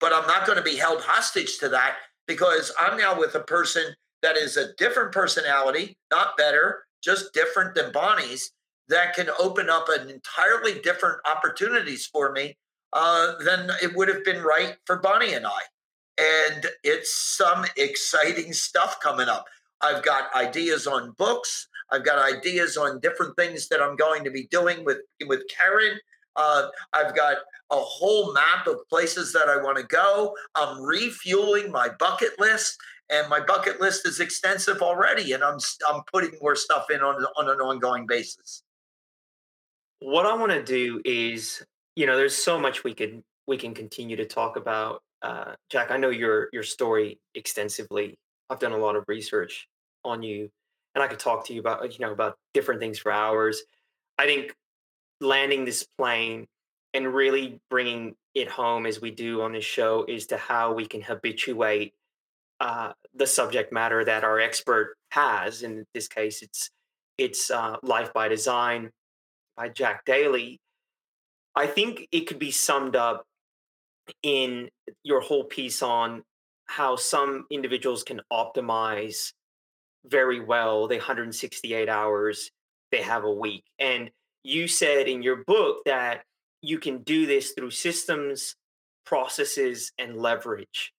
but I'm not going to be held hostage to that because I'm now with a person that is a different personality, not better, just different than Bonnie's, that can open up an entirely different opportunities for me uh, than it would have been right for Bonnie and I. And it's some exciting stuff coming up. I've got ideas on books. I've got ideas on different things that I'm going to be doing with with Karen. Uh, I've got a whole map of places that I want to go. I'm refueling my bucket list, and my bucket list is extensive already, and I'm I'm putting more stuff in on on an ongoing basis. What I want to do is, you know, there's so much we could we can continue to talk about. Uh, Jack, I know your your story extensively. I've done a lot of research on you, and I could talk to you about you know about different things for hours. I think landing this plane and really bringing it home as we do on this show is to how we can habituate uh, the subject matter that our expert has. In this case, it's it's uh, Life by Design by Jack Daly. I think it could be summed up in your whole piece on how some individuals can optimize very well the 168 hours they have a week. And you said in your book that you can do this through systems, processes, and leverage.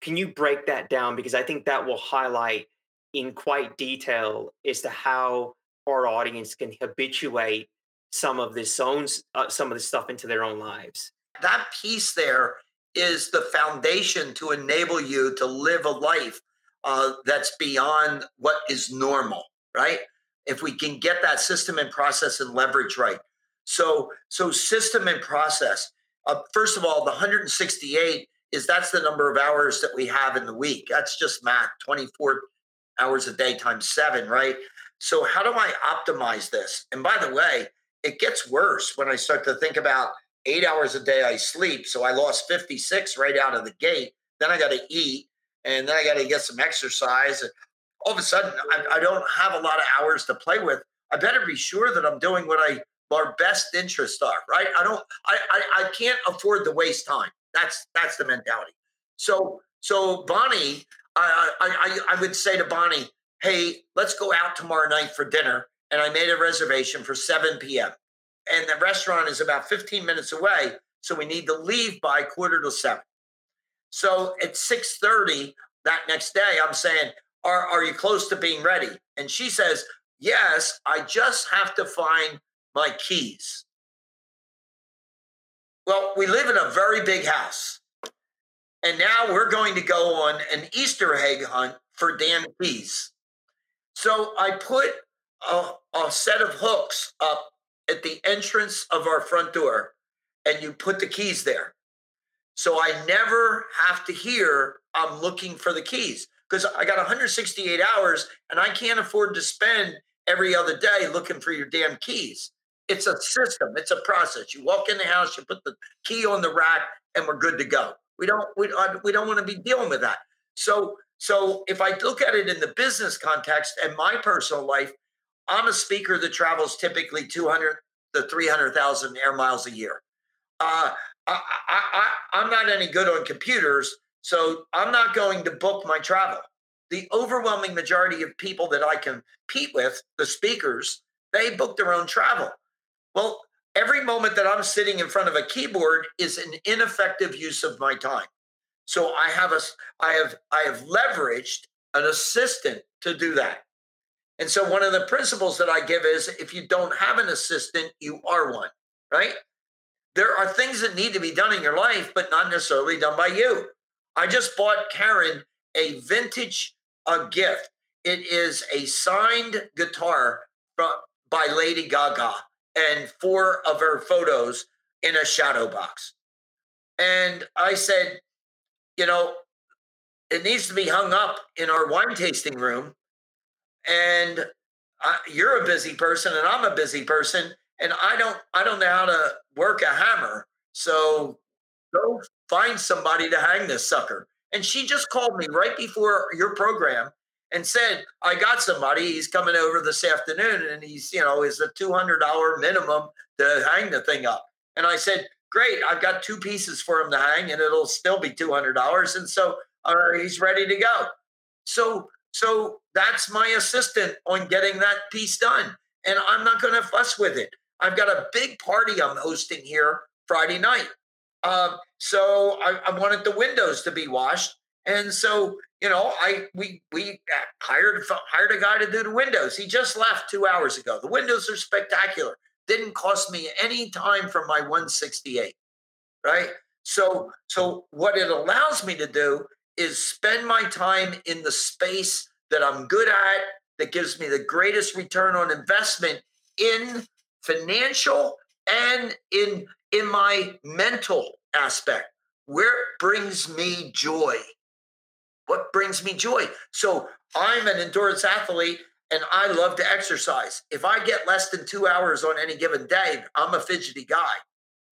Can you break that down? Because I think that will highlight in quite detail as to how our audience can habituate some of this own uh, some of this stuff into their own lives. That piece there is the foundation to enable you to live a life uh, that's beyond what is normal, right? If we can get that system and process and leverage right. So, so system and process. Uh, first of all, the 168 is that's the number of hours that we have in the week. That's just math, 24 hours a day times seven, right? So, how do I optimize this? And by the way, it gets worse when I start to think about eight hours a day I sleep. So I lost 56 right out of the gate. Then I got to eat and then I got to get some exercise. And all of a sudden, I, I, don't have a lot of hours to play with. I better be sure that I'm doing what I our best interests are. Right? I don't. I, I I can't afford to waste time. That's that's the mentality. So so Bonnie, I I I would say to Bonnie, hey, let's go out tomorrow night for dinner. And I made a reservation for 7 p.m. And the restaurant is about 15 minutes away. So we need to leave by quarter to seven. So at 6:30 that next day, I'm saying, are, are you close to being ready? And she says, Yes, I just have to find my keys. Well, we live in a very big house. And now we're going to go on an Easter egg hunt for damn keys. So I put a, a set of hooks up at the entrance of our front door and you put the keys there. So I never have to hear I'm looking for the keys because I got 168 hours and I can't afford to spend every other day looking for your damn keys. It's a system, it's a process. You walk in the house, you put the key on the rack, and we're good to go. We don't we, we don't want to be dealing with that. So, so if I look at it in the business context and my personal life, I'm a speaker that travels typically 200 to 300,000 air miles a year. Uh, I, I, I, I'm not any good on computers, so I'm not going to book my travel. The overwhelming majority of people that I compete with, the speakers, they book their own travel. Well, every moment that I'm sitting in front of a keyboard is an ineffective use of my time. So I have a I have I have leveraged an assistant to do that. And so one of the principles that I give is if you don't have an assistant, you are one, right? There are things that need to be done in your life, but not necessarily done by you. I just bought Karen a vintage a gift. It is a signed guitar by Lady Gaga and four of her photos in a shadow box. And I said, you know, it needs to be hung up in our wine tasting room. And I, you're a busy person, and I'm a busy person, and I don't, I don't know how to work a hammer. So go find somebody to hang this sucker. And she just called me right before your program and said, I got somebody. He's coming over this afternoon and he's, you know, is a $200 minimum to hang the thing up. And I said, Great, I've got two pieces for him to hang and it'll still be $200. And so uh, he's ready to go. So, so that's my assistant on getting that piece done. And I'm not going to fuss with it. I've got a big party I'm hosting here Friday night. Um, so I, I wanted the windows to be washed. And so you know, I we we uh, hired hired a guy to do the windows. He just left two hours ago. The windows are spectacular. Didn't cost me any time from my 168, right? So so what it allows me to do is spend my time in the space that I'm good at, that gives me the greatest return on investment in financial and in in my mental aspect, where it brings me joy what brings me joy. So I'm an endurance athlete and I love to exercise. If I get less than two hours on any given day, I'm a fidgety guy.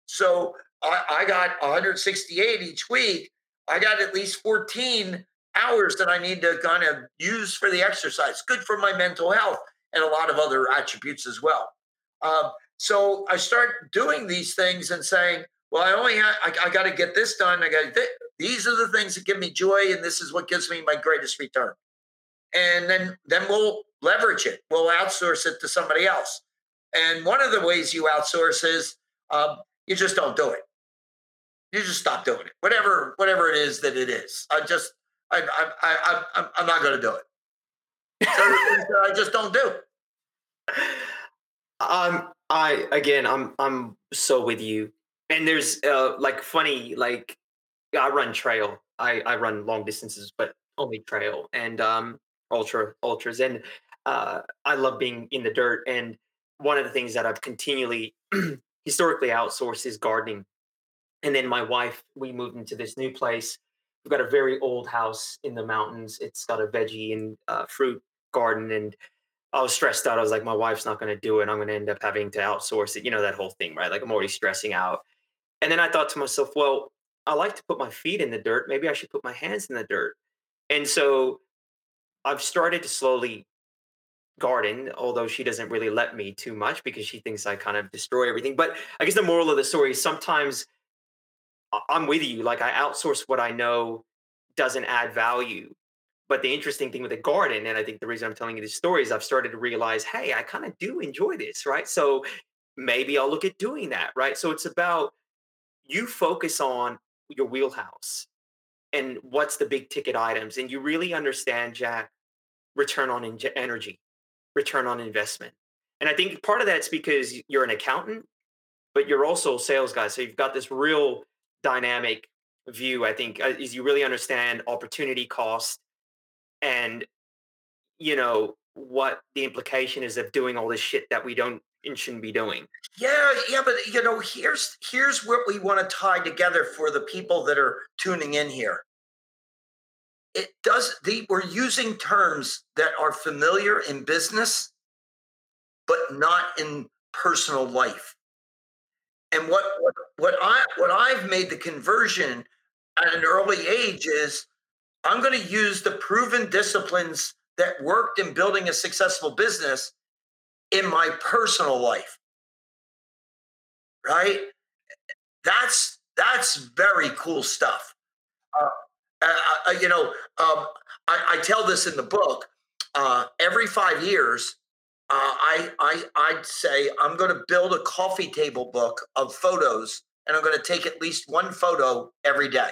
So I, I got 168 each week. I got at least 14 hours that I need to kind of use for the exercise. Good for my mental health and a lot of other attributes as well. Um, so I start doing these things and saying, well, I only have, I, I got to get this done. I got these are the things that give me joy, and this is what gives me my greatest return. And then, then we'll leverage it. We'll outsource it to somebody else. And one of the ways you outsource is um, you just don't do it. You just stop doing it. Whatever, whatever it is that it is. I just, I, I, I, I'm not going to do it. I just don't do. Um, I again, I'm I'm so with you and there's uh, like funny like I run trail. I I run long distances, but only trail and um ultra ultras. And uh, I love being in the dirt. And one of the things that I've continually historically outsourced is gardening. And then my wife, we moved into this new place. We've got a very old house in the mountains. It's got a veggie and uh, fruit garden, and I was stressed out. I was like, my wife's not going to do it. I'm going to end up having to outsource it. You know that whole thing, right? Like I'm already stressing out. And then I thought to myself, well, I like to put my feet in the dirt. Maybe I should put my hands in the dirt. And so I've started to slowly garden, although she doesn't really let me too much because she thinks I kind of destroy everything. But I guess the moral of the story is sometimes I'm with you. Like I outsource what I know doesn't add value. But the interesting thing with the garden, and I think the reason I'm telling you this story is I've started to realize, hey, I kind of do enjoy this, right? So maybe I'll look at doing that, right? So it's about you focus on your wheelhouse and what's the big ticket items and you really understand jack return on in- energy return on investment. And i think part of that's because you're an accountant but you're also a sales guy so you've got this real dynamic view i think uh, is you really understand opportunity cost and you know what the implication is of doing all this shit that we don't and shouldn't be doing. Yeah, yeah, but you know, here's here's what we want to tie together for the people that are tuning in here. It does the we're using terms that are familiar in business, but not in personal life. And what what, what I what I've made the conversion at an early age is I'm going to use the proven disciplines that worked in building a successful business in my personal life. Right? That's that's very cool stuff. Uh, uh, uh, you know, um, I, I, tell this in the book. Uh, every five years, uh, I, I I'd say I'm going to build a coffee table book of photos, and I'm going to take at least one photo every day.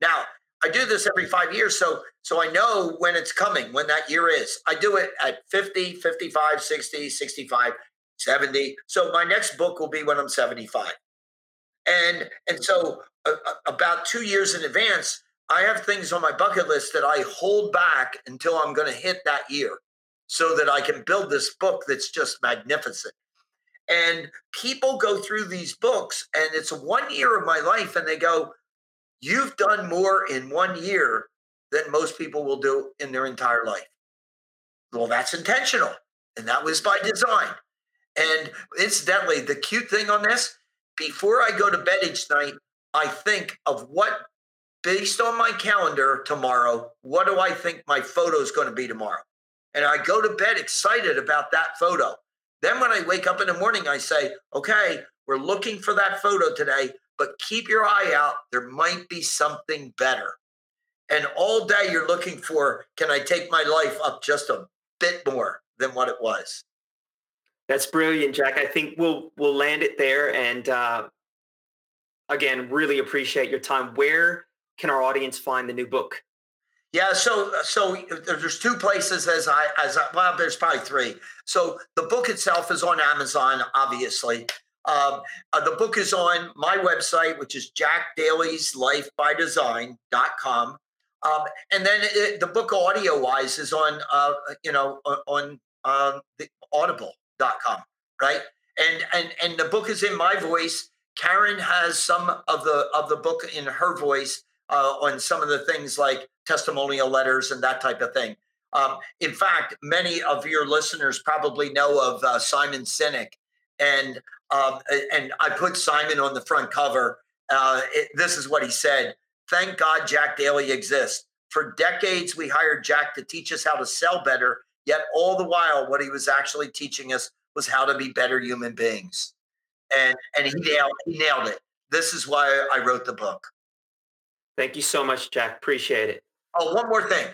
Now, I do this every five years, so so I know when it's coming, when that year is. I do it at 50, 55, 60, 65, 70. So my next book will be when I'm 75. And and so uh, about 2 years in advance, I have things on my bucket list that I hold back until I'm going to hit that year so that I can build this book that's just magnificent. And people go through these books and it's one year of my life and they go, You've done more in one year than most people will do in their entire life. Well, that's intentional. And that was by design. And incidentally, the cute thing on this, before I go to bed each night, I think of what, based on my calendar tomorrow, what do I think my photo is going to be tomorrow? And I go to bed excited about that photo. Then when I wake up in the morning, I say, okay, we're looking for that photo today but keep your eye out. There might be something better. And all day you're looking for can I take my life up just a bit more than what it was? That's brilliant, Jack. I think we'll we'll land it there. And uh, again, really appreciate your time. Where can our audience find the new book? Yeah, so so there's two places as I as I, well, there's probably three. So the book itself is on Amazon, obviously. Um, uh, the book is on my website, which is jackdalyslifebydesign.com. Um, and then it, the book audio wise is on, uh, you know, on, um, the audible.com, right? And, and, and the book is in my voice. Karen has some of the, of the book in her voice uh, on some of the things like testimonial letters and that type of thing. Um, in fact, many of your listeners probably know of uh, Simon Sinek, and um, and I put Simon on the front cover. Uh, it, this is what he said Thank God Jack Daly exists. For decades, we hired Jack to teach us how to sell better, yet all the while, what he was actually teaching us was how to be better human beings. And, and he, nailed, he nailed it. This is why I wrote the book. Thank you so much, Jack. Appreciate it. Oh, one more thing.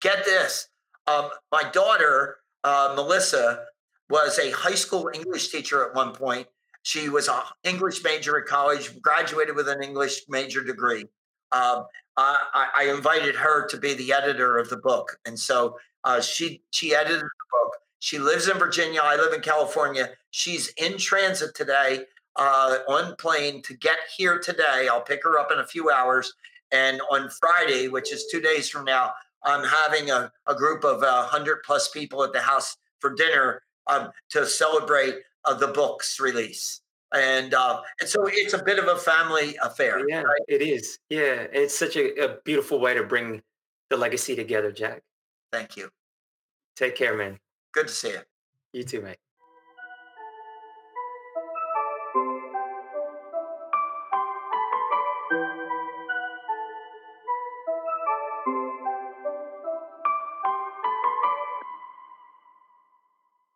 Get this. Um, my daughter, uh, Melissa, was a high school English teacher at one point. She was an English major at college, graduated with an English major degree. Um, I, I, invited her to be the editor of the book, and so uh, she she edited the book. She lives in Virginia. I live in California. She's in transit today uh, on plane to get here today. I'll pick her up in a few hours, and on Friday, which is two days from now, I'm having a, a group of uh, hundred plus people at the house for dinner um, to celebrate uh, the book's release. And uh, and so it's a bit of a family affair. Yeah, right? it is. Yeah, it's such a, a beautiful way to bring the legacy together, Jack. Thank you. Take care, man. Good to see you. You too, mate.